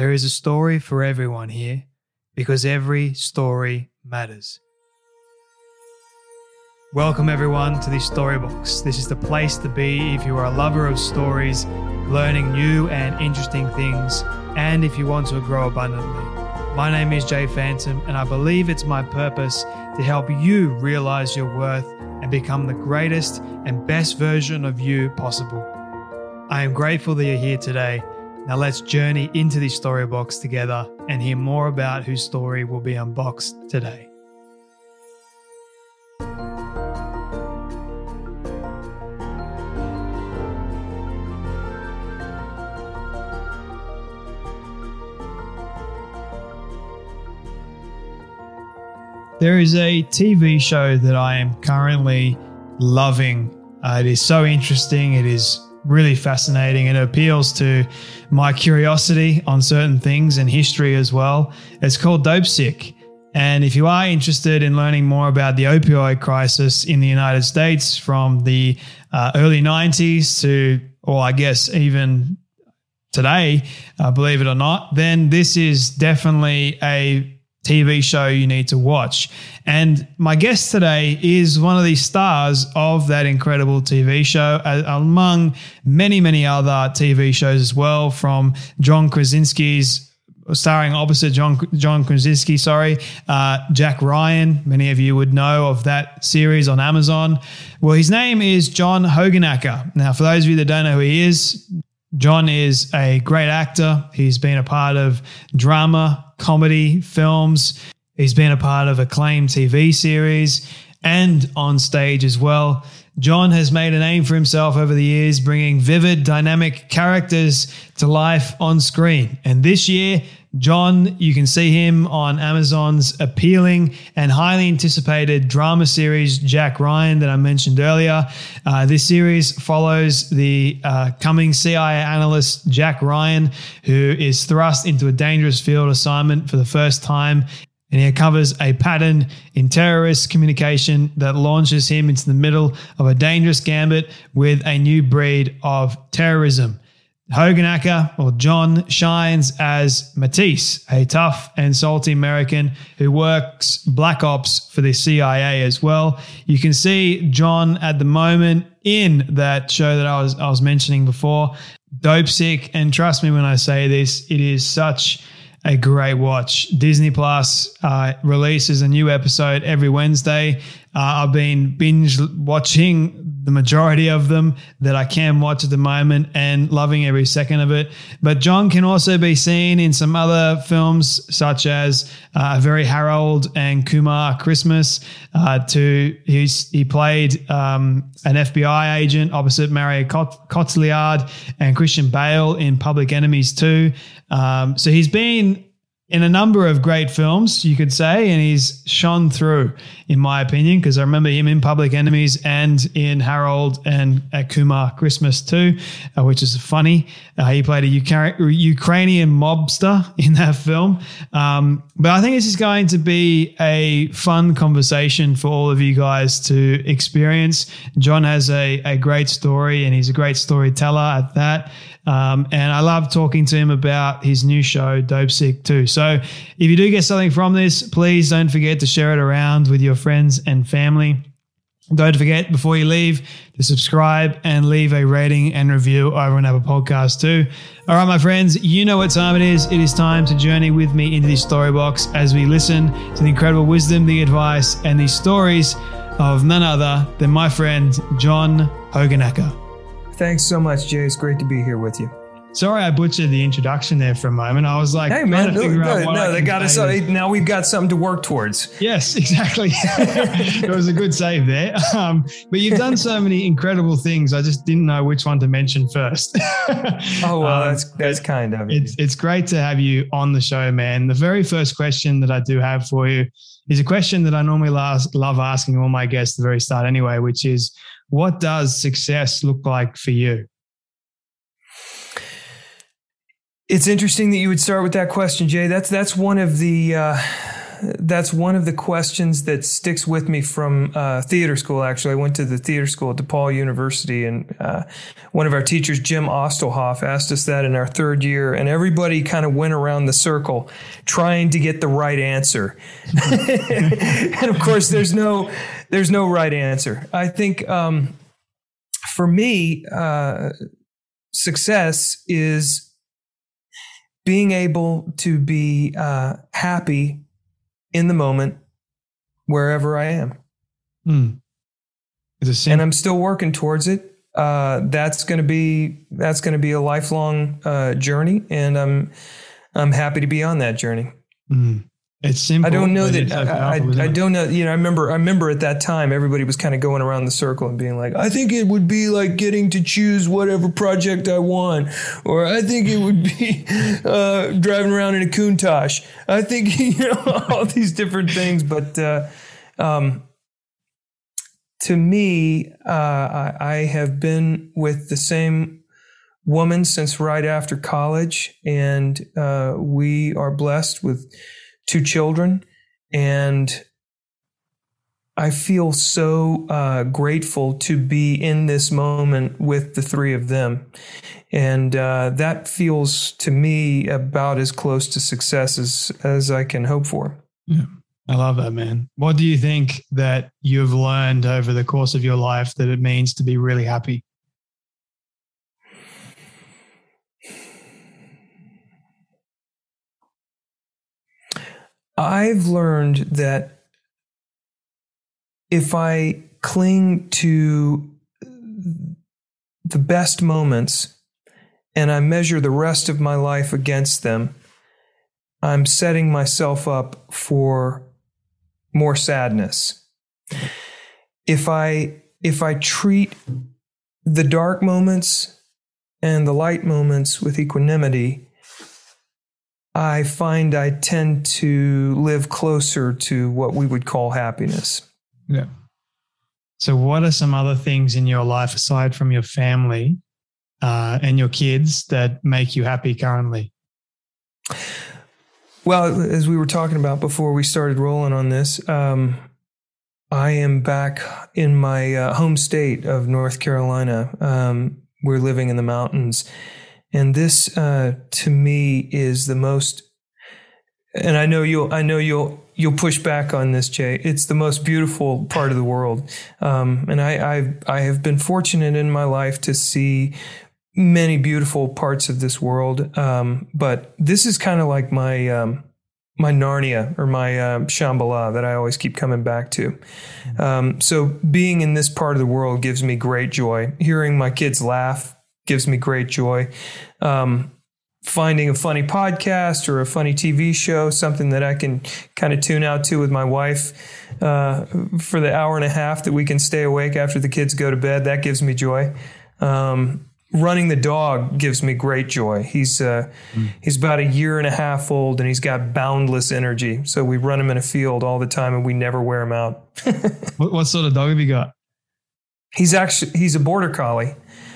There is a story for everyone here because every story matters. Welcome, everyone, to this Storybox. This is the place to be if you are a lover of stories, learning new and interesting things, and if you want to grow abundantly. My name is Jay Phantom, and I believe it's my purpose to help you realize your worth and become the greatest and best version of you possible. I am grateful that you're here today. Now let's journey into this story box together and hear more about whose story will be unboxed today. There is a TV show that I am currently loving. Uh, it is so interesting. It is really fascinating. It appeals to my curiosity on certain things and history as well. It's called Dopesick. And if you are interested in learning more about the opioid crisis in the United States from the uh, early 90s to, or I guess even today, uh, believe it or not, then this is definitely a TV show you need to watch. And my guest today is one of the stars of that incredible TV show, among many, many other TV shows as well, from John Krasinski's starring opposite John John Krasinski, sorry, uh, Jack Ryan. Many of you would know of that series on Amazon. Well, his name is John Hoogenakker. Now, for those of you that don't know who he is, John is a great actor. He's been a part of drama, comedy, films. He's been a part of acclaimed TV series and on stage as well. John has made a name for himself over the years, bringing vivid, dynamic characters to life on screen. And this year, John, you can see him on Amazon's appealing and highly anticipated drama series, Jack Ryan, that I mentioned earlier. Uh, this series follows the uh, coming CIA analyst, Jack Ryan, who is thrust into a dangerous field assignment for the first time and he covers a pattern in terrorist communication that launches him into the middle of a dangerous gambit with a new breed of terrorism. Hoogenakker, or John, shines as Matice, a tough and salty American who works black ops for the CIA as well. You can see John at the moment in that show that I was I was mentioning before, Dopesick, and trust me when I say this, it is such a great watch. Disney Plus uh, releases a new episode every Wednesday. Uh, I've been binge watching the majority of them that I can watch at the moment and loving every second of it. But John can also be seen in some other films, such as uh, Very Harold and Kumar Christmas. Uh, to he played um, an FBI agent opposite Marion Cotillard and Christian Bale in Public Enemies 2. Um, so he's been in a number of great films, you could say, and he's shone through, in my opinion, because I remember him in Public Enemies and in Harold and Kumar Christmas too, uh, which is funny. Uh, he played a Ukrainian mobster in that film. Um, but I think this is going to be a fun conversation for all of you guys to experience. John has a, a great story, and he's a great storyteller at that. Um, and I love talking to him about his new show, Dopesick, too. So if you do get something from this, please don't forget to share it around with your friends and family. Don't forget before you leave to subscribe and leave a rating and review over on Apple Podcast too. All right, my friends, you know what time it is. It is time to journey with me into this story box as we listen to the incredible wisdom, the advice, and the stories of none other than my friend John Hoogenakker. Thanks so much, Jay. It's great to be here with you. Sorry, I butchered the introduction there for a moment. I was like, "Hey, man, no, no, no they got us. Now we've got something to work towards." Yes, exactly. it was a good save there. Um, but you've done so many incredible things. I just didn't know which one to mention first. oh well, um, that's that's kind of it. It's it's great to have you on the show, man. The very first question that I do have for you is a question that I normally love asking all my guests at the very start, anyway, which is, what does success look like for you? It's interesting that you would start with that question, Jay. That's that's one of the uh, that's one of the questions that sticks with me from uh, theater school. Actually, I went to the theater school at DePaul University, and uh, one of our teachers, Jim Ostholthoff, asked us that in our third year, and everybody kind of went around the circle trying to get the right answer. and of course, there's no there's no right answer. I think um, for me, uh, success is being able to be uh, happy in the moment wherever I am. Mm. And I'm still working towards it. Uh, that's going to be that's going to be a lifelong uh, journey, and I'm I'm happy to be on that journey. Mm. It's simple. I don't know that. I, I, I, don't know. You know, I remember. I remember at that time, everybody was kind of going around the circle and being like, "I think it would be like getting to choose whatever project I want," or "I think it would be uh, driving around in a Countach." I think you know all these different things, but uh, um, to me, uh, I, I have been with the same woman since right after college, and uh, we are blessed with two children, and I feel so uh, grateful to be in this moment with the three of them. And uh, that feels to me about as close to success as, as I can hope for. Yeah. I love that, man. What do you think that you've learned over the course of your life that it means to be really happy? I've learned that if I cling to the best moments and I measure the rest of my life against them, I'm setting myself up for more sadness. If I if I treat the dark moments and the light moments with equanimity, I find I tend to live closer to what we would call happiness. Yeah. So, what are some other things in your life aside from your family uh, and your kids that make you happy currently? Well, as we were talking about before we started rolling on this, um, I am back in my uh, home state of North Carolina. Um, we're living in the mountains and this, uh, to me, is the most. And I know you'll. I know you'll. You'll push back on this, Jay. It's the most beautiful part of the world, um, and I, I, I have been fortunate in my life to see many beautiful parts of this world. Um, but this is kind of like my um, my Narnia or my uh, Shambhala that I always keep coming back to. Um, so being in this part of the world gives me great joy. Hearing my kids laugh gives me great joy. Um, finding a funny podcast or a funny TV show, something that I can kind of tune out to with my wife uh, for the hour and a half that we can stay awake after the kids go to bed. That gives me joy. Um, running the dog gives me great joy. He's uh, mm. he's about a year and a half old and he's got boundless energy. So we run him in a field all the time and we never wear him out. what, what sort of dog have you got? He's actually he's a border collie.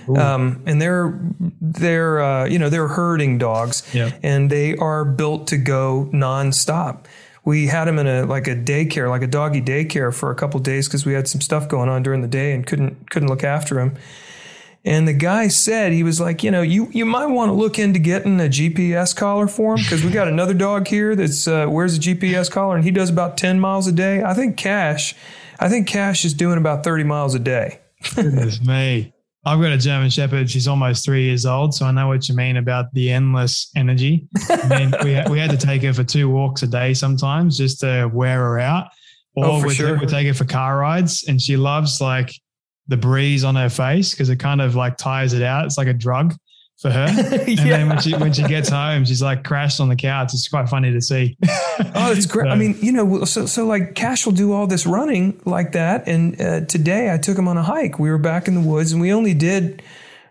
Um, and they're they're uh, you know they're herding dogs, and they are built to go nonstop. We had them in a like a daycare, like a doggy daycare, for a couple days because we had some stuff going on during the day and couldn't couldn't look after him. And the guy said he was like, you know, you you might want to look into getting a GPS collar for him because we got another dog here that's uh, wears a GPS collar and he does about ten miles a day. I think Cash, I think Cash is doing about thirty miles a day. Goodness me. I've got a German Shepherd. She's almost three years old, so I know what you mean about the endless energy. I mean, we had, we had to take her for two walks a day sometimes just to wear her out, oh, or oh, we sure. take her for car rides, and she loves like the breeze on her face because it kind of like tires it out. It's like a drug for her. And Yeah. then when she when she gets home, she's like crashed on the couch. It's quite funny to see. Oh, it's great. I mean, you know, so so like Cash will do all this running like that, and uh, today I took him on a hike. We were back in the woods, and we only did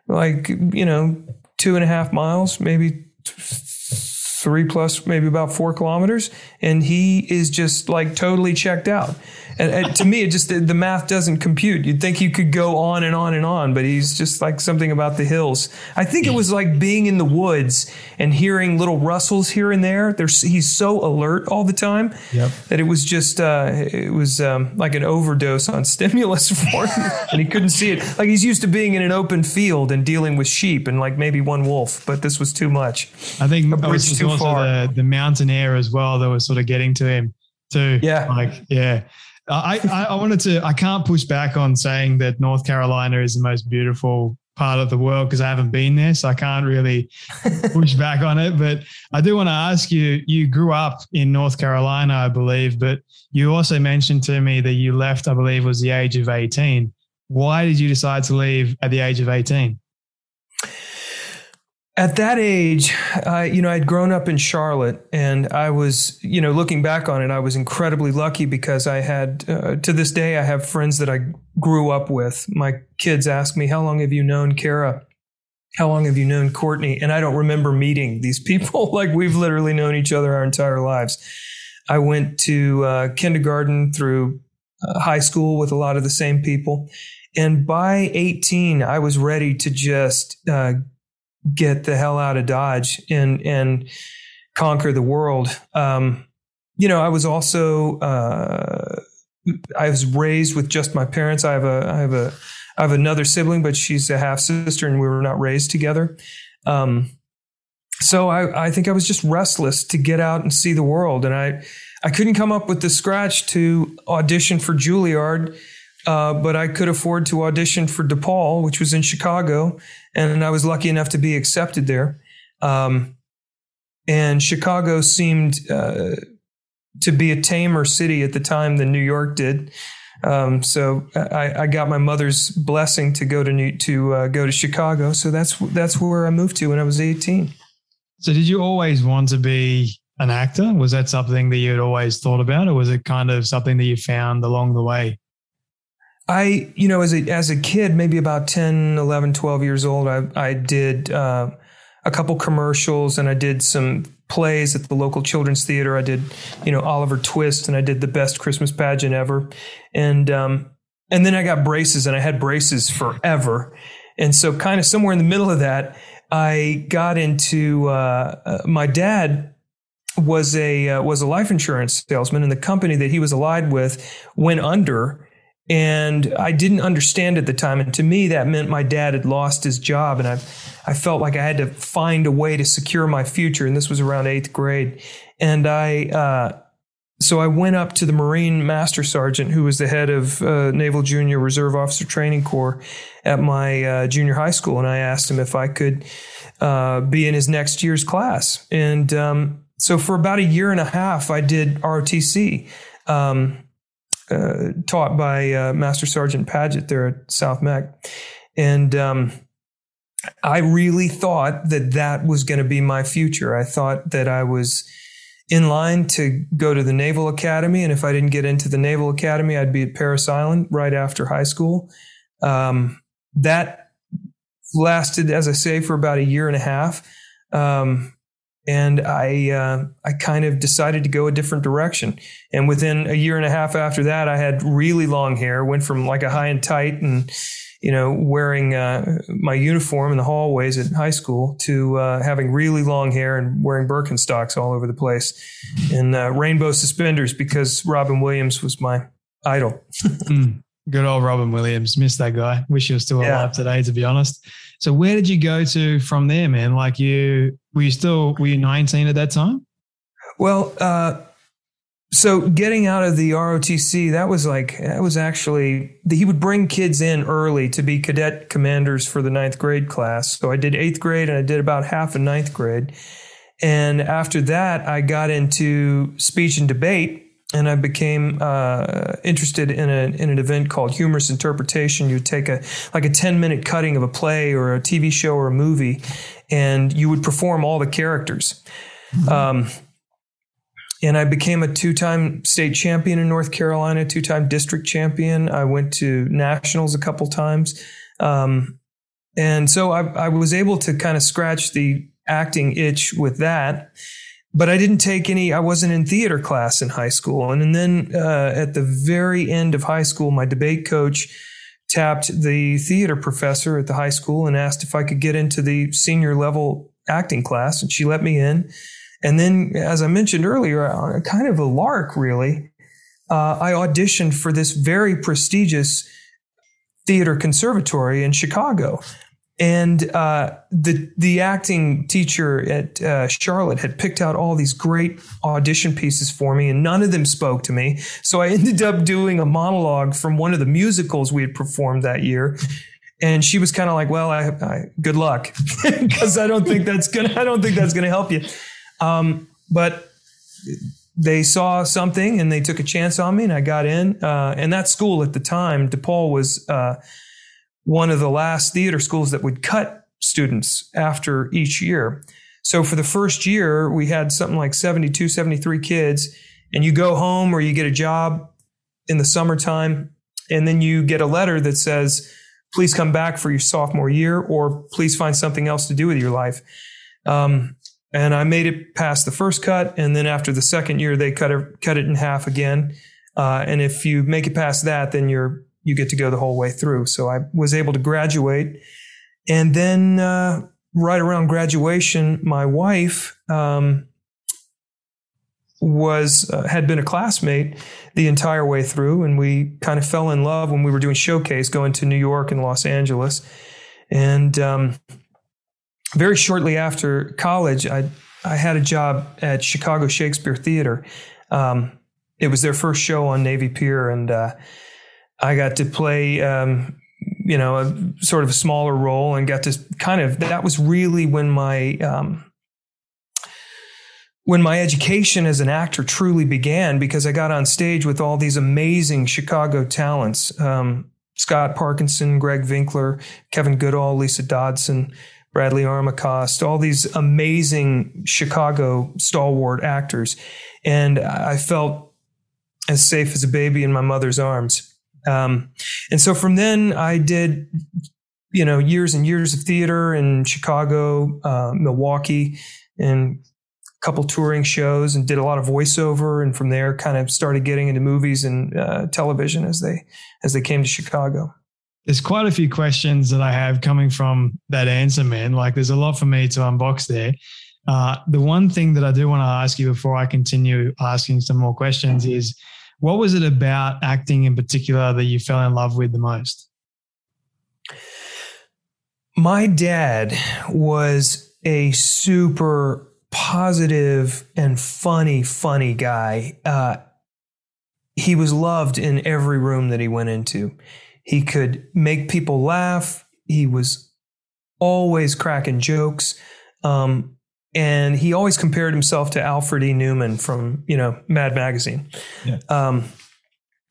like you know two and a half miles, maybe three plus, maybe about four kilometers, and he is just like totally checked out. And, and to me, it just the math doesn't compute. You'd think you could go on and on and on, but he's just like something about the hills. I think it was like being in the woods and hearing little rustles here and there. There's he's so alert all the time Yep. that it was just uh, it was um, like an overdose on stimulus for him, and he couldn't see it. Like he's used to being in an open field and dealing with sheep and like maybe one wolf, but this was too much. I think it was also far. the, the mountain air as well that was sort of getting to him too. Yeah. Like, yeah. Uh, I, I, I wanted to, I can't push back on saying that North Carolina is the most beautiful part of the world because I haven't been there. So I can't really push back on it. But I do want to ask you, you grew up in North Carolina, I believe, but you also mentioned to me that you left, I believe, was the age of 18. Why did you decide to leave at the age of 18? At that age, I, you know, I'd grown up in Charlotte, and I was, you know, looking back on it, I was incredibly lucky because I had, uh, to this day, I have friends that I grew up with. My kids ask me, "How long have you known Kara? How long have you known Courtney?" And I don't remember meeting these people. like we've literally known each other our entire lives. I went to uh, kindergarten through uh, high school with a lot of the same people, and by 18, I was ready to just uh, get the hell out of Dodge and and conquer the world. Um, you know, I was also uh, I was raised with just my parents. I have a I have a I have another sibling, but she's a half sister, and we were not raised together. Um, so I, I think I was just restless to get out and see the world, and I I couldn't come up with the scratch to audition for Juilliard. Uh, but I could afford to audition for DePaul, which was in Chicago, and I was lucky enough to be accepted there. Um, and Chicago seemed uh, to be a tamer city at the time than New York did. Um, so I, I, got my mother's blessing to go to New, to uh, go to Chicago. So that's that's where I moved to when I was eighteen. So did you always want to be an actor? Was that something that you had always thought about, or was it kind of something that you found along the way? I, you know, as a, as a kid, maybe about 10, 11, 12 years old, I, I did uh, a couple commercials and I did some plays at the local children's theater. I did, you know, Oliver Twist and I did the best Christmas pageant ever. And, um, and then I got braces and I had braces forever. And so kind of somewhere in the middle of that, I got into, uh, uh, my dad was a, uh, was a life insurance salesman and the company that he was allied with went under and I didn't understand at the time. And to me, that meant my dad had lost his job, and I, I felt like I had to find a way to secure my future. And this was around eighth grade, and I, uh, so I went up to the Marine Master Sergeant, who was the head of uh, Naval Junior Reserve Officer Training Corps at my uh, junior high school, and I asked him if I could uh, be in his next year's class. And um, so for about a year and a half, I did ROTC. Um, uh, taught by uh, Master Sergeant Paget there at South Meck. And um, I really thought that that was going to be my future. I thought that I was in line to go to the Naval Academy. And if I didn't get into the Naval Academy, I'd be at Parris Island right after high school. Um, that lasted, as I say, for about a year and a half. Um, and I uh, I kind of decided to go a different direction. And within a year and a half after that, I had really long hair. Went from like a high and tight, and you know, wearing uh, my uniform in the hallways at high school, to uh, having really long hair and wearing Birkenstocks all over the place, and uh, rainbow suspenders because Robin Williams was my idol. Mm, good old Robin Williams. Miss that guy. Wish he was still Yeah. alive today, to be honest. So where did you go to from there, man? Like you were you still were you 19 at that time? Well, uh, so getting out of the ROTC, that was like, that was actually, he would bring kids in early to be cadet commanders for the ninth grade class. So I did eighth grade and I did about half of ninth grade. And after that, I got into speech and debate and I became uh, interested in, a, in an event called humorous interpretation. You take a like a ten minute cutting of a play or a TV show or a movie, and you would perform all the characters. Mm-hmm. Um, and I became a two time state champion in North Carolina, two time district champion. I went to nationals a couple times. Um, and so I, I was able to kind of scratch the acting itch with that but I didn't take any, I wasn't in theater class in high school. And, and then uh, at the very end of high school, my debate coach tapped the theater professor at the high school and asked if I could get into the senior level acting class. And she let me in. And then, as I mentioned earlier, uh, kind of a lark, really, uh, I auditioned for this very prestigious theater conservatory in Chicago. And uh, the the acting teacher at uh, Charlotte had picked out all these great audition pieces for me, and none of them spoke to me. So I ended up doing a monologue from one of the musicals we had performed that year. And she was kind of like, "Well, I, I good luck, because I don't think that's gonna I don't think that's gonna help you." Um, but they saw something and they took a chance on me, and I got in. Uh, and that school at the time, DePaul was uh, one of the last theater schools that would cut students after each year. So for the first year, we had something like 72, 73 kids, and you go home or you get a job in the summertime, and then you get a letter that says, please come back for your sophomore year, or please find something else to do with your life. Um, and I made it past the first cut, and then after the second year, they cut it, cut it in half again. Uh, and if you make it past that, then you're you get to go the whole way through. So I was able to graduate. And then uh, right around graduation, my wife um, was uh, had been a classmate the entire way through, and we kind of fell in love when we were doing showcase, going to New York and Los Angeles. And um, very shortly after college, I I had a job at Chicago Shakespeare Theater. Um, it was their first show on Navy Pier, and uh, I got to play, um, you know, a sort of a smaller role and got to kind of, that was really when my, um, when my education as an actor truly began because I got on stage with all these amazing Chicago talents. Um, Scott Parkinson, Greg Vinkler, Kevin Gudahl, Lisa Dodson, Bradley Armacost, all these amazing Chicago stalwart actors. And I felt as safe as a baby in my mother's arms. Um, and so from then I did, you know, years and years of theater in Chicago, uh, Milwaukee, and a couple touring shows, and did a lot of voiceover. And from there, kind of started getting into movies and uh, television as they as they came to Chicago. There's quite a few questions that I have coming from that answer, man. Like, there's a lot for me to unbox there. Uh, the one thing that I do want to ask you before I continue asking some more questions is what was it about acting in particular that you fell in love with the most? My dad was a super positive and funny, funny guy. Uh, he was loved in every room that he went into. He could make people laugh. He was always cracking jokes. Um, and he always compared himself to Alfred E. Neuman from you know Mad Magazine. Yeah. Um,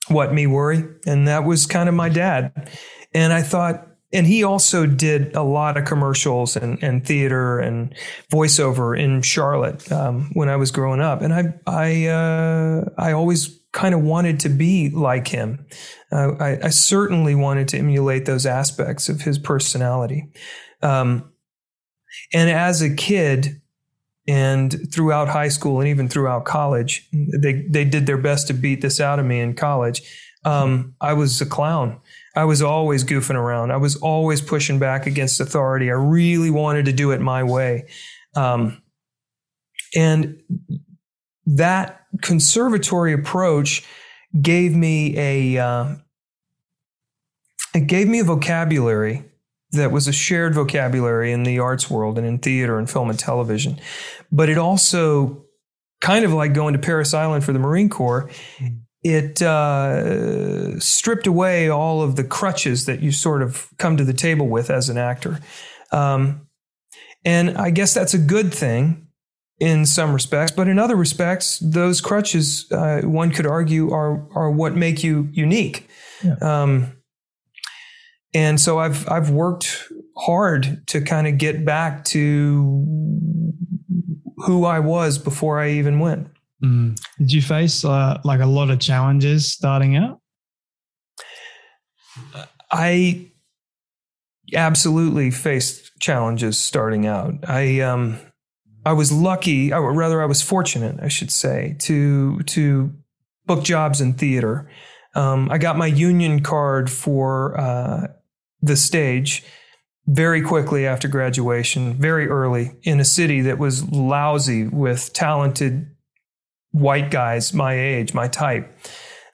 what me worry, and that was kind of my dad. And I thought, and he also did a lot of commercials and, and theater and voiceover in Charlotte um, when I was growing up, and I I uh, I always kind of wanted to be like him. Uh, I, I, certainly wanted to emulate those aspects of his personality. Um, and as a kid, and throughout high school and even throughout college, they they did their best to beat this out of me in college. Um, I was a clown. I was always goofing around. I was always pushing back against authority. I really wanted to do it my way, um, and that conservatory approach gave me a uh, it gave me a vocabulary that was a shared vocabulary in the arts world and in theater and film and television. But it also, kind of like going to Parris Island for the Marine Corps, it uh, stripped away all of the crutches that you sort of come to the table with as an actor. Um, and I guess that's a good thing in some respects, but in other respects, those crutches, uh, one could argue, are are what make you unique. Yeah. Um, and so I've I've worked hard to kind of get back to who I was before I even went. Mm. Did you face uh, like a lot of challenges starting out? I absolutely faced challenges starting out. I um, I was lucky, or rather, I was fortunate, I should say, to to book jobs in theater. Um, I got my union card for uh, the stage very quickly after graduation, very early, in a city that was lousy with talented white guys my age, my type,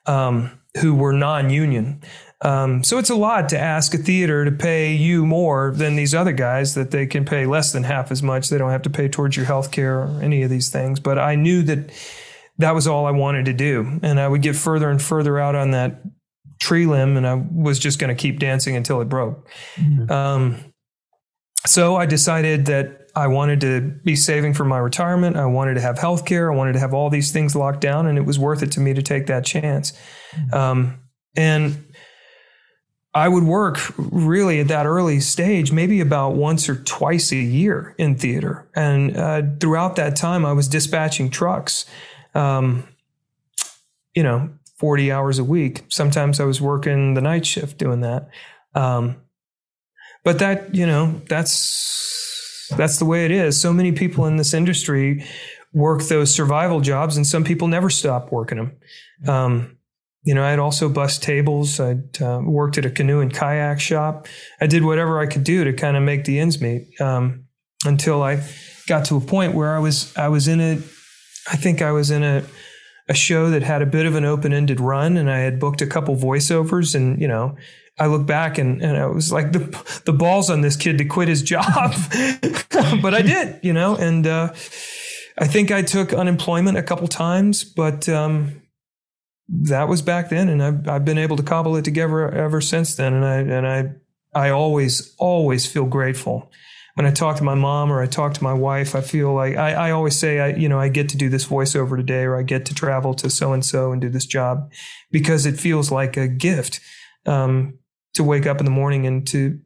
um, who were non-union. Um, so it's a lot to ask a theater to pay you more than these other guys that they can pay less than half as much. They don't have to pay towards your health care or any of these things. But I knew that that was all I wanted to do. And I would get further and further out on that tree limb and I was just going to keep dancing until it broke. Mm-hmm. Um, so I decided that I wanted to be saving for my retirement. I wanted to have health care. I wanted to have all these things locked down and it was worth it to me to take that chance. Mm-hmm. Um, and I would work really at that early stage, maybe about once or twice a year in theater. And uh, throughout that time, I was dispatching trucks, um, you know, 40 hours a week. Sometimes I was working the night shift doing that. Um, but that, you know, that's, that's the way it is. So many people in this industry work those survival jobs and some people never stop working them. Um, you know, I'd also bust tables. I'd uh, worked at a canoe and kayak shop. I did whatever I could do to kind of make the ends meet um, until I got to a point where I was I was in a I think I was in a a show that had a bit of an open ended run, and I had booked a couple voiceovers, and you know. I look back and, and I was like the the balls on this kid to quit his job, but I did, you know. And uh, I think I took unemployment a couple times, but um, that was back then, and I've, I've been able to cobble it together ever since then. And I and I I always always feel grateful when I talk to my mom or I talk to my wife. I feel like I, I always say I you know I get to do this voiceover today, or I get to travel to so and so and do this job because it feels like a gift um, to wake up in the morning and to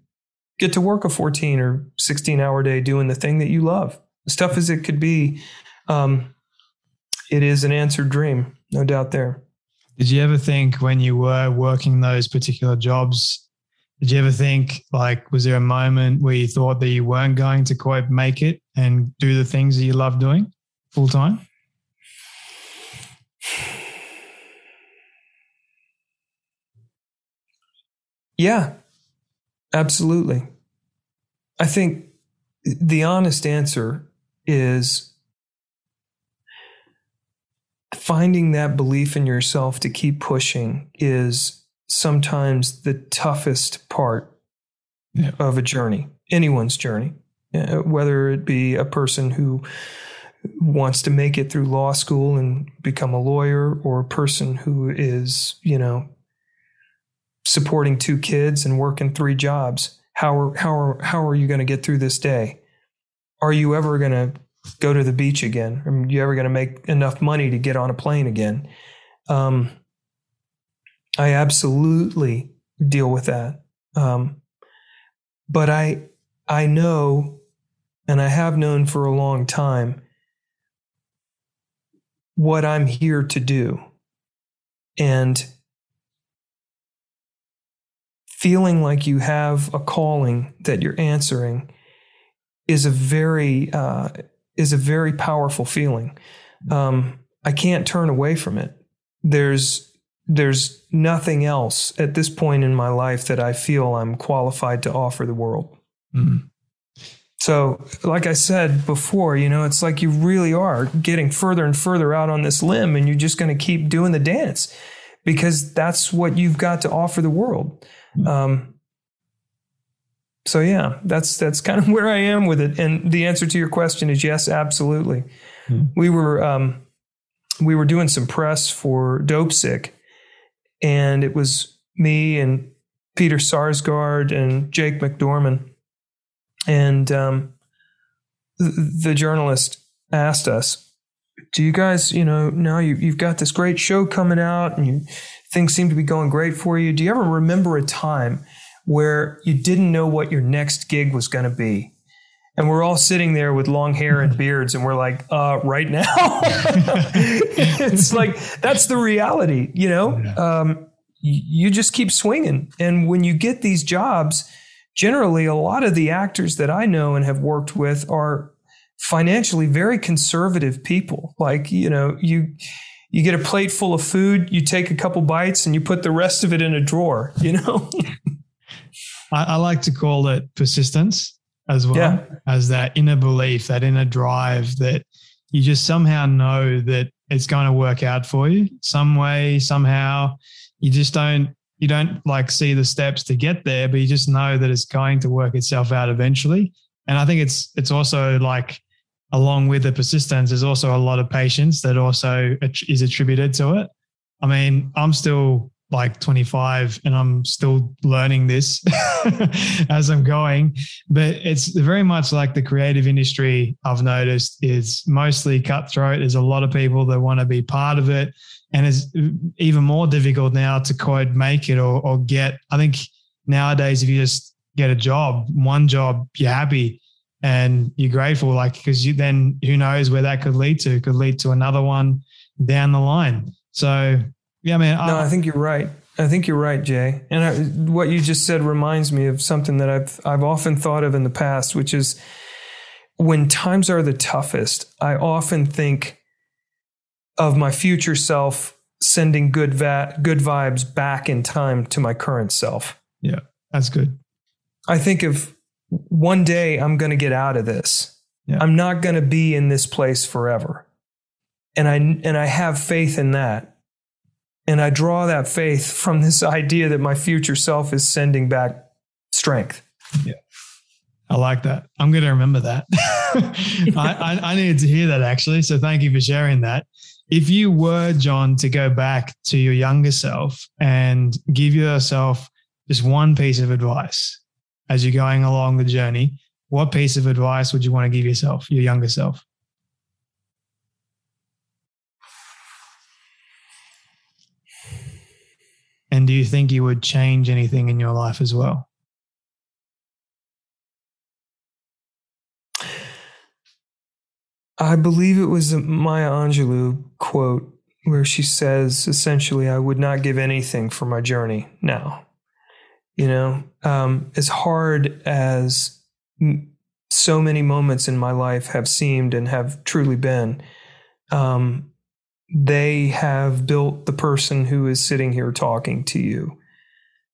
get to work a 14 or 16 hour day doing the thing that you love. As tough as it could be, um, it is an answered dream, no doubt there. Did you ever think when you were working those particular jobs, did you ever think like, was there a moment where you thought that you weren't going to quite make it and do the things that you love doing full time? Yeah, absolutely. I think the honest answer is finding that belief in yourself to keep pushing is sometimes the toughest part yeah. of a journey, anyone's journey, uh, whether it be a person who wants to make it through law school and become a lawyer or a person who is, you know, supporting two kids and working three jobs. How are, how are, how are you going to get through this day? Are you ever going to go to the beach again? Are you ever going to make enough money to get on a plane again? Um, I absolutely deal with that. Um, but I, I know, and I have known for a long time, what I'm here to do. And feeling like you have a calling that you're answering is a very uh, is a very powerful feeling. Um, I can't turn away from it. There's there's nothing else at this point in my life that I feel I'm qualified to offer the world. Mm. So, like I said before, you know, it's like you really are getting further and further out on this limb, and you're just going to keep doing the dance because that's what you've got to offer the world. Mm. Um, so yeah, that's that's kind of where I am with it. And the answer to your question is yes, absolutely. Mm-hmm. We were um, we were doing some press for Dopesick, and it was me and Peter Sarsgaard and Jake McDorman, and um, the, journalist asked us, "Do you guys, you know, now you, you've got this great show coming out, and you, things seem to be going great for you. Do you ever remember a time where you didn't know what your next gig was going to be?" And we're all sitting there with long hair and beards, and we're like, uh, right now. it's like, that's the reality, you know? Um, you just keep swinging. And when you get these jobs, generally a lot of the actors that I know and have worked with are financially very conservative people. Like, you know, you you get a plate full of food, you take a couple bites and you put the rest of it in a drawer, you know? I, I, like to call it persistence as well yeah. as that inner belief, that inner drive that you just somehow know that it's going to work out for you some way, somehow you just don't you don't like see the steps to get there, but you just know that it's going to work itself out eventually. And I think it's it's also like along with the persistence, there's also a lot of patience that also is attributed to it. I mean, I'm still like 25 and I'm still learning this as I'm going. But it's very much like the creative industry, I've noticed, is mostly cutthroat. There's a lot of people that want to be part of it. And it's even more difficult now to quote make it or, or get. I think nowadays, if you just get a job, one job, you're happy and you're grateful, like, because you then who knows where that could lead to, could lead to another one down the line. So yeah, man. No, I, I think you're right. I think you're right, Jay. And I, what you just said reminds me of something that I've I've often thought of in the past, which is when times are the toughest, I often think of my future self sending good va- good vibes back in time to my current self. Yeah, that's good. I think of one day I'm going to get out of this. Yeah. I'm not going to be in this place forever. And I and I have faith in that. And I draw that faith from this idea that my future self is sending back strength. Yeah. I like that. I'm going to remember that. I, I, I, needed to hear that actually. So thank you for sharing that. If you were, John, to go back to your younger self and give yourself just one piece of advice as you're going along the journey, what piece of advice would you want to give yourself, your younger self? And do you think you would change anything in your life as well? I believe it was Maya Angelou quote where she says essentially, I would not give anything for my journey now. You know, um, as hard as so many moments in my life have seemed and have truly been, um, they have built the person who is sitting here talking to you.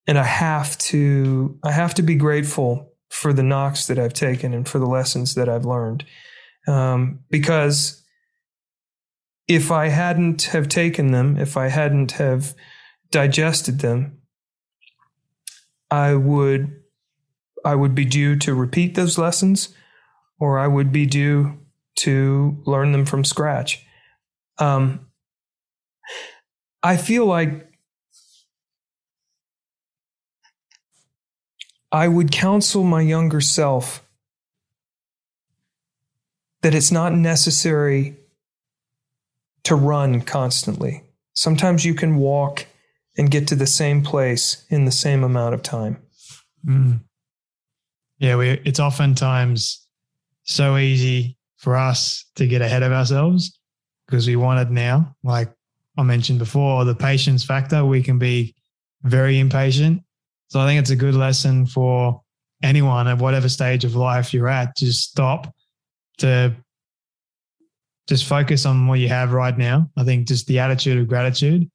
And I have to I have to be grateful for the knocks that I've taken and for the lessons that I've learned. Um, because if I hadn't have taken them, if I hadn't have digested them, I would I would be due to repeat those lessons, or I would be due to learn them from scratch. Um, I feel like I would counsel my younger self that it's not necessary to run constantly. Sometimes you can walk and get to the same place in the same amount of time. Mm. Yeah, we, it's oftentimes so easy for us to get ahead of ourselves because we want it now. Like I mentioned before, the patience factor, we can be very impatient. So I think it's a good lesson for anyone at whatever stage of life you're at, to just stop to just focus on what you have right now. I think just the attitude of gratitude,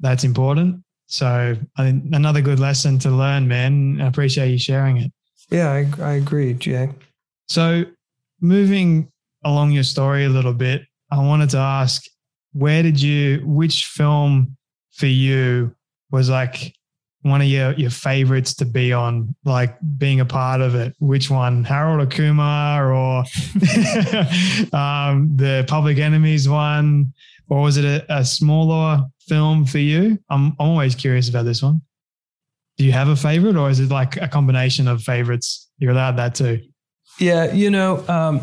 that's important. So I think another good lesson to learn, man. I appreciate you sharing it. Yeah, I, I agree, Jay. So moving along your story a little bit, I wanted to ask where did you which film for you was like one of your your favorites to be on? Like being a part of it which one? Harold or kumar or um, the public enemies one? Or was it a, a, smaller film for you? I'm, I'm always curious about this one. Do you have a favorite or is it like a combination of favorites? You're allowed that too. Yeah you know um,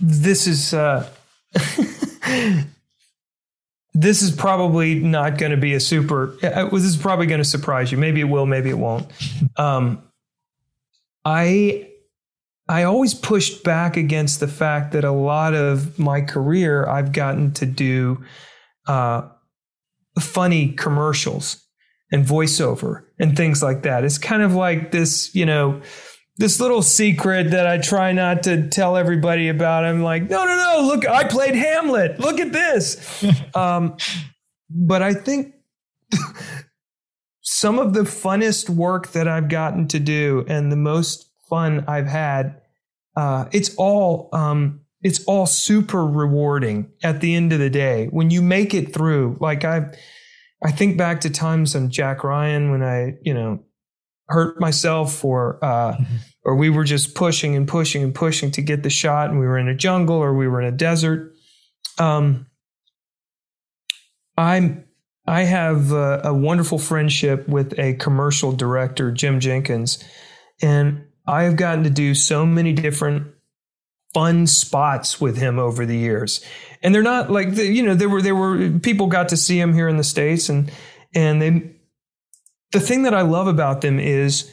this is uh, this is probably not going to be a super. Uh, this is probably going to surprise you. Maybe it will. Maybe it won't. Um, I I always pushed back against the fact that a lot of my career I've gotten to do uh, funny commercials and voiceover and things like that. It's kind of like this, you know, this little secret that I try not to tell everybody about. I'm like, no, no, no, look, I played Hamlet. Look at this. um, but I think some of the funnest work that I've gotten to do and the most fun I've had, uh, it's all um, it's all super rewarding at the end of the day when you make it through. Like I, I think back to times on Jack Ryan when I, you know, hurt myself or uh, mm-hmm. or we were just pushing and pushing and pushing to get the shot and we were in a jungle or we were in a desert um, i'm i have a, a, wonderful friendship with a commercial director jim jenkins and i've gotten to do so many different fun spots with him over the years and they're not like the, you know there were there were people got to see him here in the states and and they the thing that I love about them is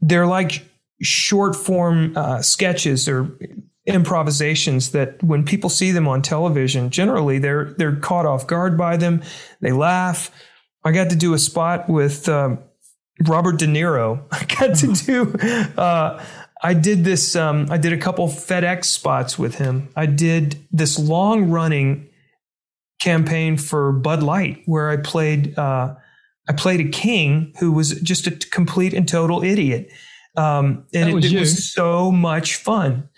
they're like short form uh, sketches or improvisations that when people see them on television, generally they're they're caught off guard by them. They laugh. I got to do a spot with um, Robert De Niro. I got to do. Uh, I did this. Um, I did a couple FedEx spots with him. I did this long running campaign for Bud Light where I played. Uh, I played a king who was just a complete and total idiot. Um, and it, was, it was, so much fun.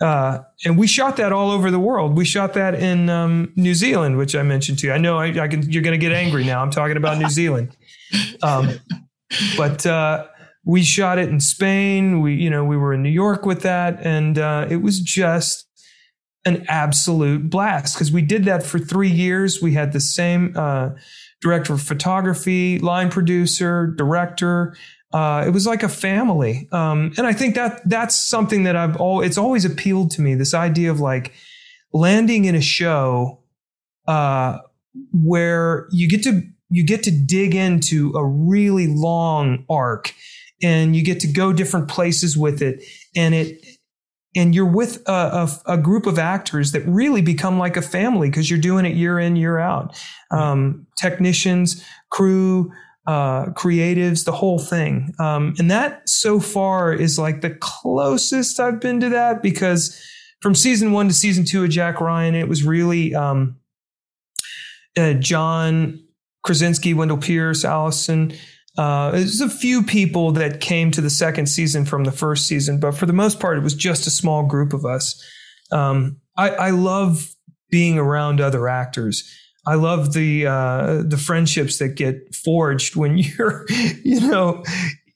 Uh, and we shot that all over the world. We shot that in um, New Zealand, which I mentioned to you. I know I, I can, you're going to get angry now. I'm talking about New Zealand. Um, but uh, we shot it in Spain. We, you know, we were in New York with that, and uh, it was just an absolute blast because we did that for three years. We had the same uh, director of photography, line producer, director. Uh, it was like a family, um, and I think that that's something that I've all. It's always appealed to me. This idea of like landing in a show uh, where you get to you get to dig into a really long arc, and you get to go different places with it, and it and you're with a, a, a, group of actors that really become like a family because you're doing it year in year out. Um, technicians crew uh, creatives the whole thing. Um, and that so far is like the closest i've been to that because from season one to season two of jack ryan it was really um, uh, john krasinski wendell pierce allison uh, there's a few people that came to the second season from the first season, but for the most part, it was just a small group of us. Um, I, I, love being around other actors. I love the uh, the friendships that get forged when you're, you know,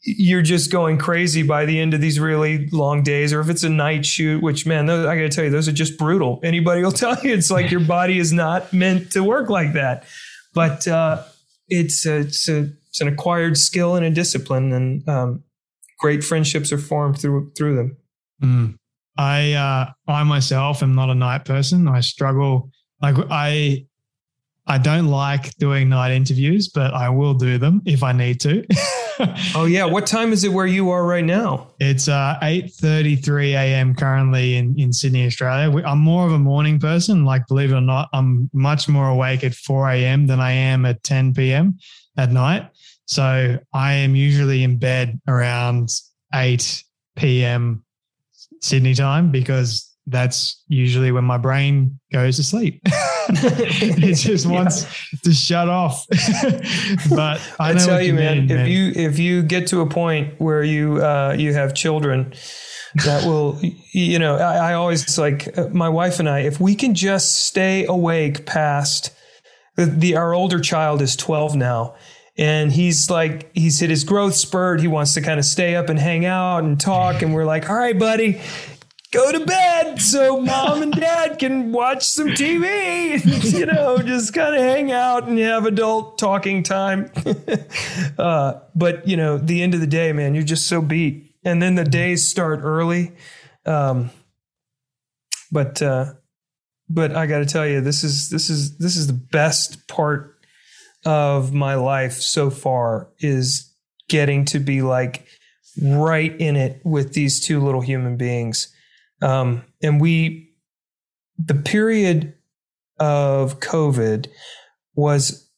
you're just going crazy by the end of these really long days, or if it's a night shoot, which man, those, I got to tell you, those are just brutal. Anybody will tell you it's like your body is not meant to work like that, but uh, it's it's a it's an acquired skill and a discipline, and um, great friendships are formed through through them. Mm. I uh, I myself am not a night person. I struggle. Like I I don't like doing night interviews, but I will do them if I need to. oh yeah, what time is it where you are right now? It's uh, eight thirty three a.m. currently in in Sydney, Australia. I'm more of a morning person. Like believe it or not, I'm much more awake at four a.m. than I am at ten p.m. at night. So I am usually in bed around 8 p.m. Sydney time because that's usually when my brain goes to sleep. it just wants yeah. to shut off. but I, I tell you, you man, mean, if man. you if you get to a point where you uh, you have children, that will you know I, I always like uh, my wife and I if we can just stay awake past the, the our older child is 12 now and he's like he's hit his growth spurt. He wants to kind of stay up and hang out and talk. And we're like all right buddy go to bed so mom and dad can watch some tv you know just kind of hang out and have adult talking time. Uh, but you know the end of the day man you're just so beat. And then the days start early. Um, but uh, but I got to tell you, this is this is this is the best part of my life so far is getting to be like right in it with these two little human beings. Um, and we, the period of COVID was,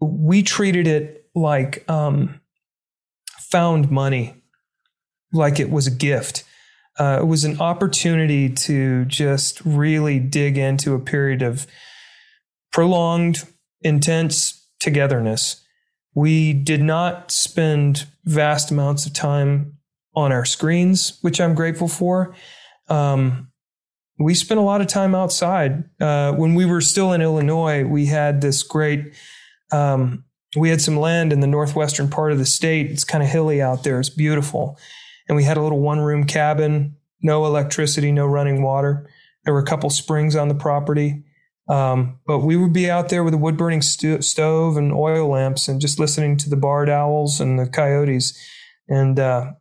we treated it like um, found money, like it was a gift. Uh, it was an opportunity to just really dig into a period of prolonged, intense togetherness. We did not spend vast amounts of time on our screens, which I'm grateful for. Um, we spent a lot of time outside. Uh, when we were still in Illinois, we had this great, um, we had some land in the northwestern part of the state. It's kind of hilly out there. It's beautiful and we had a little one room cabin, no electricity, no running water. There were a couple springs on the property. Um, but we would be out there with a wood burning sto- stove and oil lamps and just listening to the barred owls and the coyotes. And uh,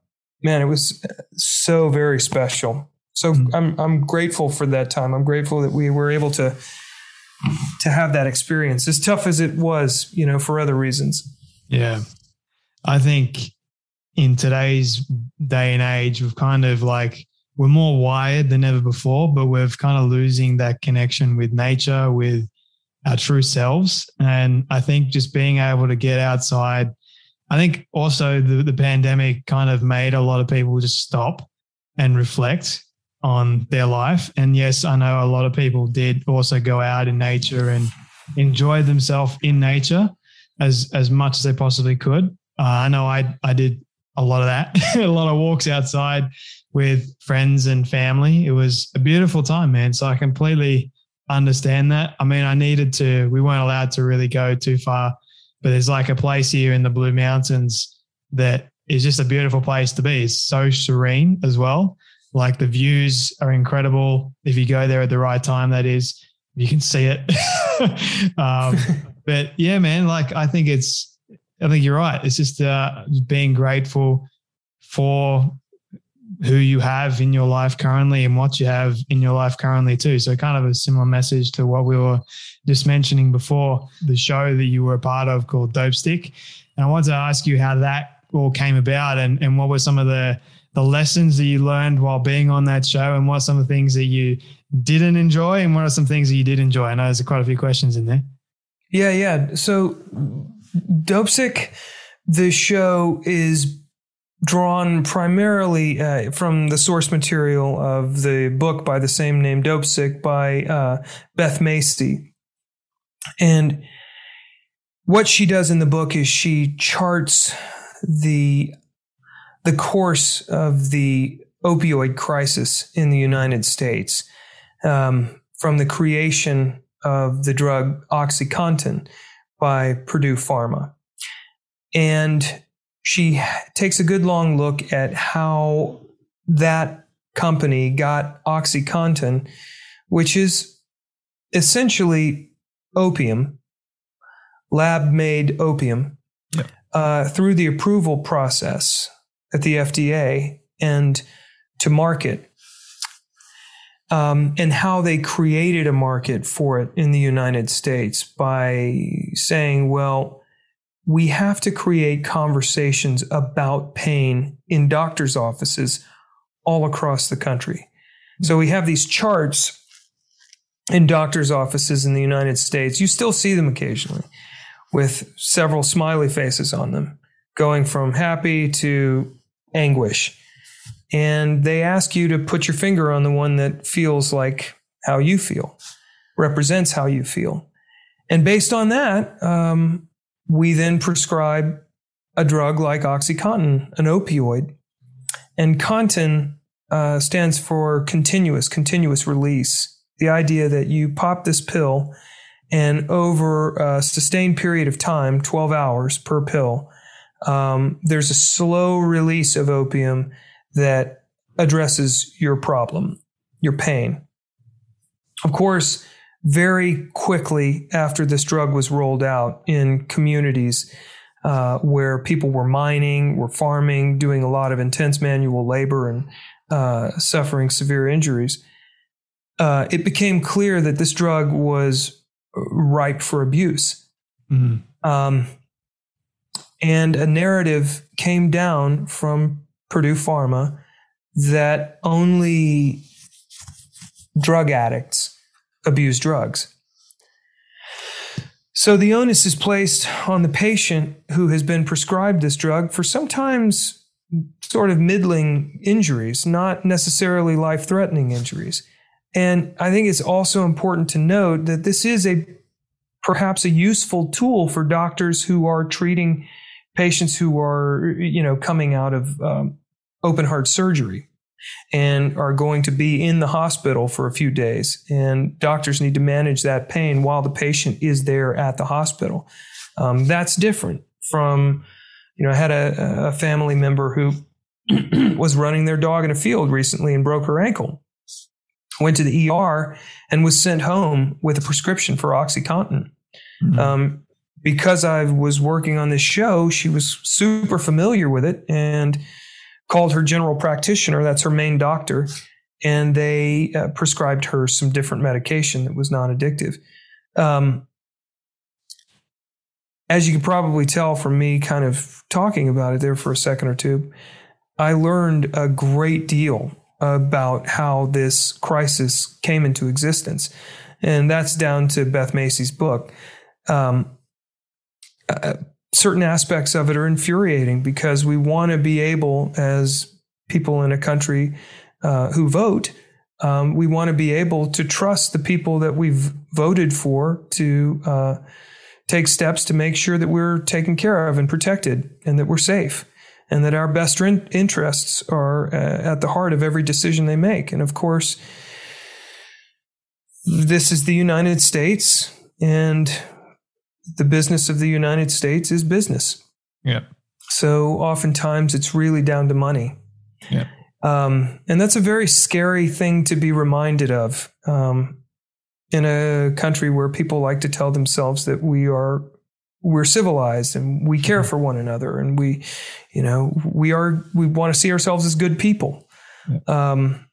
man, it was so very special. So mm-hmm. I'm I'm grateful for that time. I'm grateful that we were able to to have that experience, as tough as it was, you know, for other reasons. Yeah, I think in today's day and age, we've kind of like we're more wired than ever before, but we're kind of losing that connection with nature, with our true selves. And I think just being able to get outside, I think also the, the pandemic kind of made a lot of people just stop and reflect on their life. And yes, I know a lot of people did also go out in nature and enjoy themselves in nature as as much as they possibly could. Uh, I know I I did a lot of that, a lot of walks outside with friends and family. It was a beautiful time, man. So I completely understand that. I mean, I needed to, we weren't allowed to really go too far, but there's like a place here in the Blue Mountains that is just a beautiful place to be. It's so serene as well. Like the views are incredible. If you go there at the right time, that is, you can see it. um, but yeah, man, like I think it's, I think you're right. It's just uh, being grateful for who you have in your life currently and what you have in your life currently too. So kind of a similar message to what we were just mentioning before the show that you were a part of called Dopesick. And I wanted to ask you how that all came about and, and what were some of the the lessons that you learned while being on that show and what some of the things that you didn't enjoy and what are some things that you did enjoy? I know there's quite a few questions in there. Yeah, yeah. So Dopesick, the show is drawn primarily uh, from the source material of the book by the same name, Dopesick, by uh, Beth Macy. And what she does in the book is she charts the the course of the opioid crisis in the United States um, from the creation of the drug OxyContin by Purdue Pharma. And she takes a good long look at how that company got OxyContin, which is essentially opium, lab made opium, yep. uh, through the approval process at the FDA and to market um, and how they created a market for it in the United States by saying, well, we have to create conversations about pain in doctors' offices all across the country. So we have these charts in doctors' offices in the United States. You still see them occasionally with several smiley faces on them, going from happy to anguish and they ask you to put your finger on the one that feels like how you feel, represents how you feel. And based on that, um, we then prescribe a drug like OxyContin, an opioid. And Contin uh, stands for continuous, continuous release. The idea that you pop this pill and over a sustained period of time, 12 hours per pill, um, there's a slow release of opium that addresses your problem, your pain. Of course, very quickly after this drug was rolled out in communities uh, where people were mining, were farming, doing a lot of intense manual labor and uh, suffering severe injuries, uh, it became clear that this drug was ripe for abuse. Mm-hmm. Um, and a narrative came down from Purdue Pharma that only drug addicts abuse drugs. So the onus is placed on the patient who has been prescribed this drug for sometimes sort of middling injuries, not necessarily life threatening injuries. And I think it's also important to note that this is a perhaps a useful tool for doctors who are treating patients who are, you know, coming out of um, open heart surgery and are going to be in the hospital for a few days. And doctors need to manage that pain while the patient is there at the hospital. Um, that's different from, you know, I had a, a family member who was running their dog in a field recently and broke her ankle. Went to the ER and was sent home with a prescription for OxyContin. Mm-hmm. Um, because I was working on this show, she was super familiar with it and called her general practitioner, that's her main doctor, and they uh, prescribed her some different medication that was non addictive. Um, as you can probably tell from me kind of talking about it there for a second or two, I learned a great deal about how this crisis came into existence. And that's down to Beth Macy's book. Um, uh, certain aspects of it are infuriating because we want to be able, as people in a country uh, who vote, um, we want to be able to trust the people that we've voted for to uh, take steps to make sure that we're taken care of and protected and that we're safe and that our best interests are uh, at the heart of every decision they make. And of course, this is the United States, and the business of the United States is business. Yeah. So oftentimes it's really down to money. Yeah. Um, and that's a very scary thing to be reminded of um, in a country where people like to tell themselves that we are we're civilized and we care mm-hmm. for one another and we you know we are we want to see ourselves as good people yeah. um,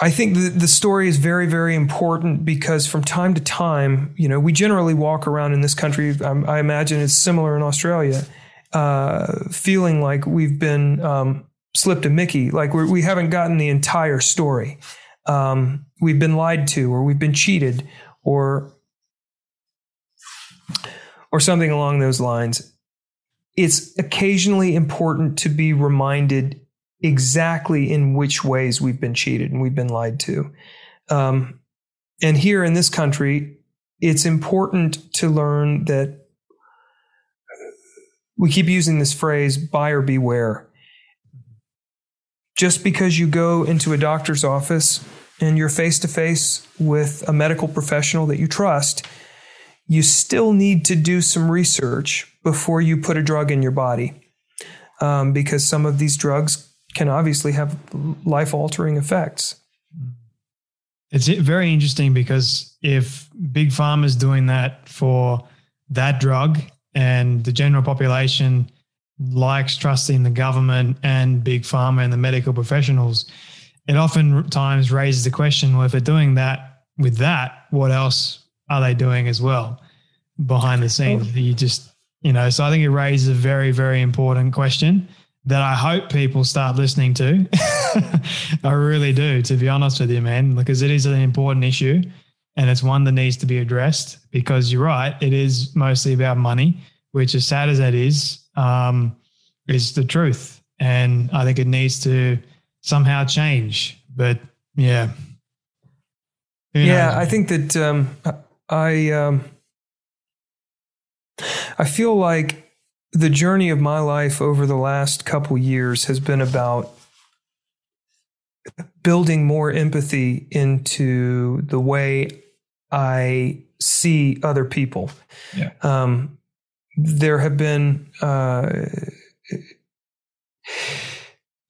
I think the, the story is very, very important because from time to time, you know, we generally walk around in this country. I, I imagine it's similar in Australia, uh, feeling like we've been um, slipped a Mickey, like we're, we have not gotten the entire story. Um, we've been lied to, or we've been cheated, or or something along those lines. It's occasionally important to be reminded exactly in which ways we've been cheated and we've been lied to. Um, and here in this country, it's important to learn that we keep using this phrase buyer beware. Just because you go into a doctor's office and you're face to face with a medical professional that you trust, you still need to do some research before you put a drug in your body. Um, because some of these drugs can obviously have life altering effects. It's very interesting because if big pharma is doing that for that drug and the general population likes trusting the government and big pharma and the medical professionals, it oftentimes raises the question well, if they're doing that with that, what else are they doing as well behind the scenes? Oh. You just, you know, so I think it raises a very, very important question that I hope people start listening to. I really do, to be honest with you, man, because it is an important issue and it's one that needs to be addressed because you're right. It is mostly about money, which, as sad as that is, um, is the truth. And I think it needs to somehow change. But yeah. Yeah, I think that um, I um, I feel like the journey of my life over the last couple years has been about building more empathy into the way I see other people. Yeah. Um, there have been uh,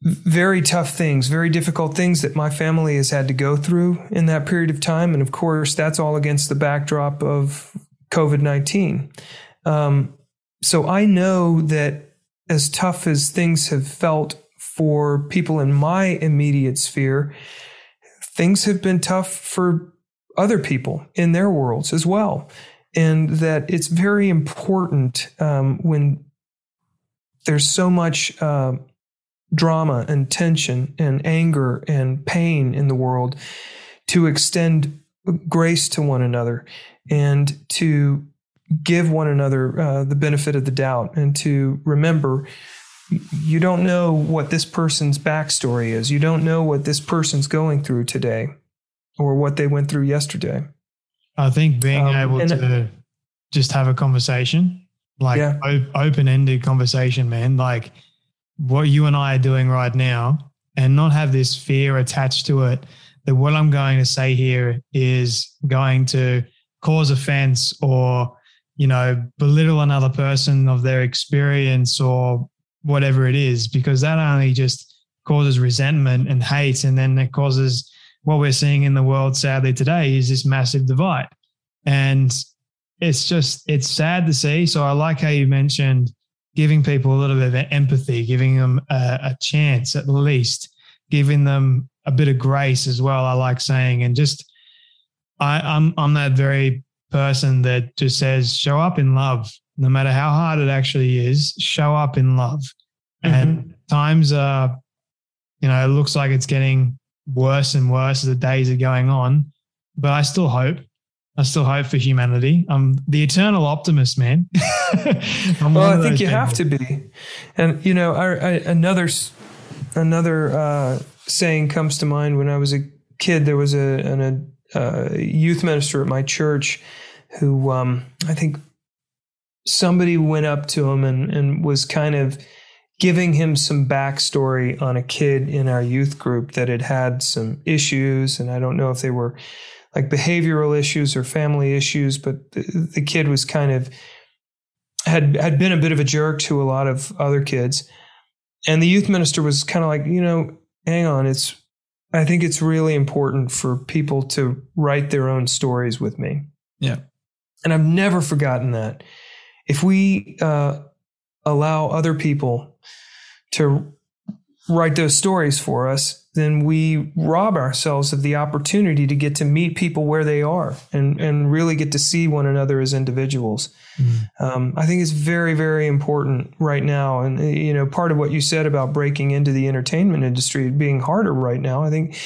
very tough things, very difficult things that my family has had to go through in that period of time. And of course, that's all against the backdrop of COVID 19. Um, so I know that as tough as things have felt for people in my immediate sphere, things have been tough for other people in their worlds as well. And that it's very important um, when there's so much uh, drama and tension and anger and pain in the world to extend grace to one another and to give one another uh, the benefit of the doubt and to remember you don't know what this person's backstory is. You don't know what this person's going through today or what they went through yesterday. I think being um, able to just have a conversation, like yeah. o- open ended conversation, man, like what you and I are doing right now, and not have this fear attached to it that what I'm going to say here is going to cause offense or, you know, belittle another person of their experience or whatever it is, because that only just causes resentment and hate. And then it causes what we're seeing in the world, sadly, today is this massive divide. And it's just, it's sad to see. So I like how you mentioned giving people a little bit of empathy, giving them a, a chance at least, giving them a bit of grace as well. I like saying, and just, I, I'm, I'm that very person that just says, show up in love, no matter how hard it actually is, show up in love. Mm-hmm. And times are, you know, it looks like it's getting worse and worse as the days are going on. But I still hope. I still hope for humanity. I'm the eternal optimist, man. well, I think you people. have to be. And you know, I, I, another another uh, saying comes to mind. When I was a kid, there was a, an, a youth minister at my church who um, I think somebody went up to him and, and was kind of giving him some backstory on a kid in our youth group that had had some issues. And I don't know if they were like behavioral issues or family issues, but the, the kid was kind of had had been a bit of a jerk to a lot of other kids. And the youth minister was kind of like, you know, hang on, it's I think it's really important for people to write their own stories with me. Yeah. And I've never forgotten that. If we uh, allow other people to write those stories for us, then we rob ourselves of the opportunity to get to meet people where they are and, and really get to see one another as individuals. Mm. Um, I think it's very, very important right now. And, you know, part of what you said about breaking into the entertainment industry being harder right now, I think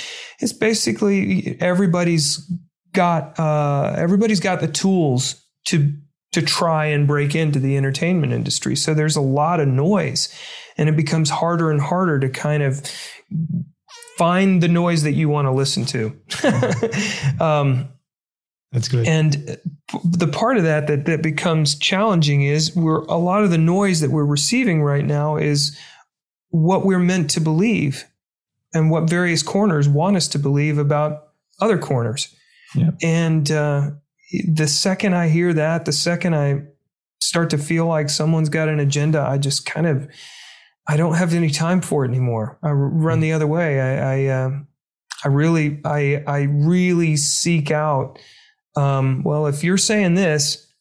it's basically everybody's got, uh, everybody's got the tools to to try and break into the entertainment industry. So there's a lot of noise and it becomes harder and harder to kind of find the noise that you want to listen to. um, That's good. And the part of that, that that becomes challenging is we're a lot of the noise that we're receiving right now is what we're meant to believe and what various corners want us to believe about other corners. Yep. And uh, the second I hear that, the second I start to feel like someone's got an agenda, I just kind of I don't have any time for it anymore. I run the other way. I I, uh, I really I I really seek out. Um, well, if you're saying this,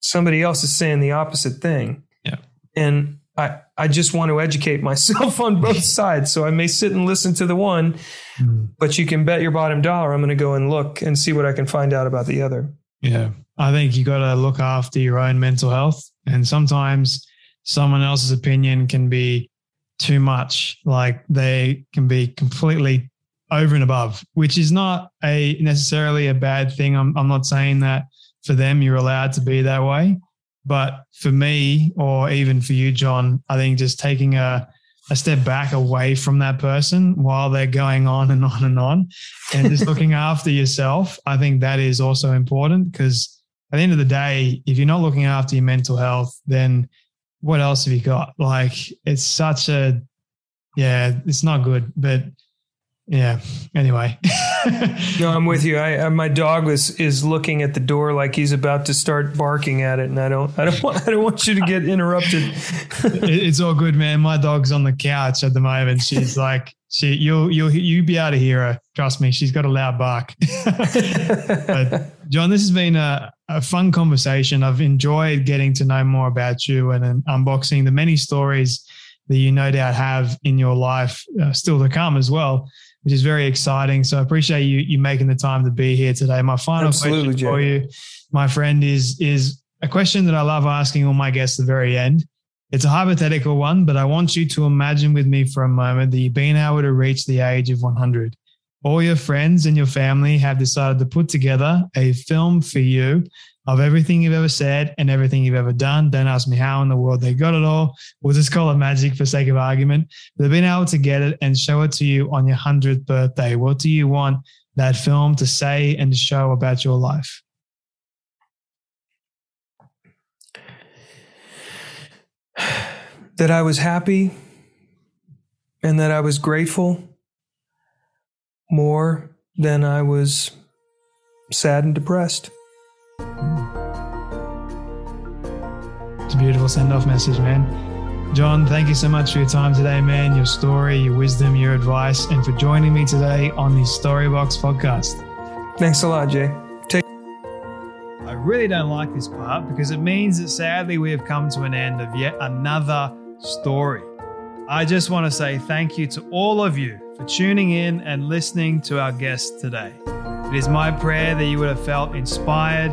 somebody else is saying the opposite thing. Yeah, and I I just want to educate myself on both sides. So I may sit and listen to the one, mm. but you can bet your bottom dollar I'm going to go and look and see what I can find out about the other. Yeah, I think you got to look after your own mental health, and sometimes someone else's opinion can be too much. Like they can be completely over and above, which is not a necessarily a bad thing. I'm, I'm not saying that for them you're allowed to be that way. But for me, or even for you, John, I think just taking a, a step back away from that person while they're going on and on and on and just looking after yourself, I think that is also important because at the end of the day, if you're not looking after your mental health, then what else have you got? Like it's such a, yeah, it's not good, but yeah. Anyway. no, I'm with you. I, I, my dog was is looking at the door like he's about to start barking at it, and I don't I don't want I don't want you to get interrupted. it's all good, man. My dog's on the couch at the moment. She's like she you'll you'll you be able to hear her. Trust me, she's got a loud bark. but John, this has been a, a fun conversation. I've enjoyed getting to know more about you and, and unboxing the many stories that you no doubt have in your life uh, still to come as well. Which is very exciting. So I appreciate you you making the time to be here today. My final Absolutely, question Jay. for you, my friend, is is a question that I love asking all my guests at the very end. It's a hypothetical one, but I want you to imagine with me for a moment that you've been able to reach the age of 100. All your friends and your family have decided to put together a film for you of everything you've ever said and everything you've ever done. Don't ask me how in the world they got it all. We'll just call it magic for sake of argument. They've been able to get it and show it to you on your 100th birthday. What do you want that film to say and show about your life? That I was happy and that I was grateful more than I was sad and depressed. Beautiful send off message, man. John, thank you so much for your time today, man, your story, your wisdom, your advice, and for joining me today on the Storybox podcast. Thanks a lot, Jay. Take- I really don't like this part because it means that sadly we have come to an end of yet another story. I just want to say thank you to all of you for tuning in and listening to our guest today. It is my prayer that you would have felt inspired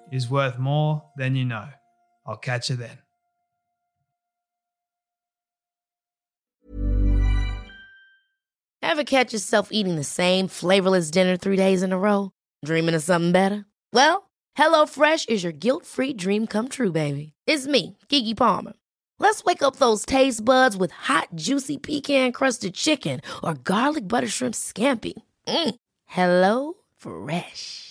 is worth more than you know. I'll catch you then. Ever catch yourself eating the same flavorless dinner three days in a row? Dreaming of something better? Well, HelloFresh is your guilt free dream come true, baby. It's me, Keke Palmer. Let's wake up those taste buds with hot, juicy pecan crusted chicken or garlic butter shrimp scampi. Mm. Hello Fresh.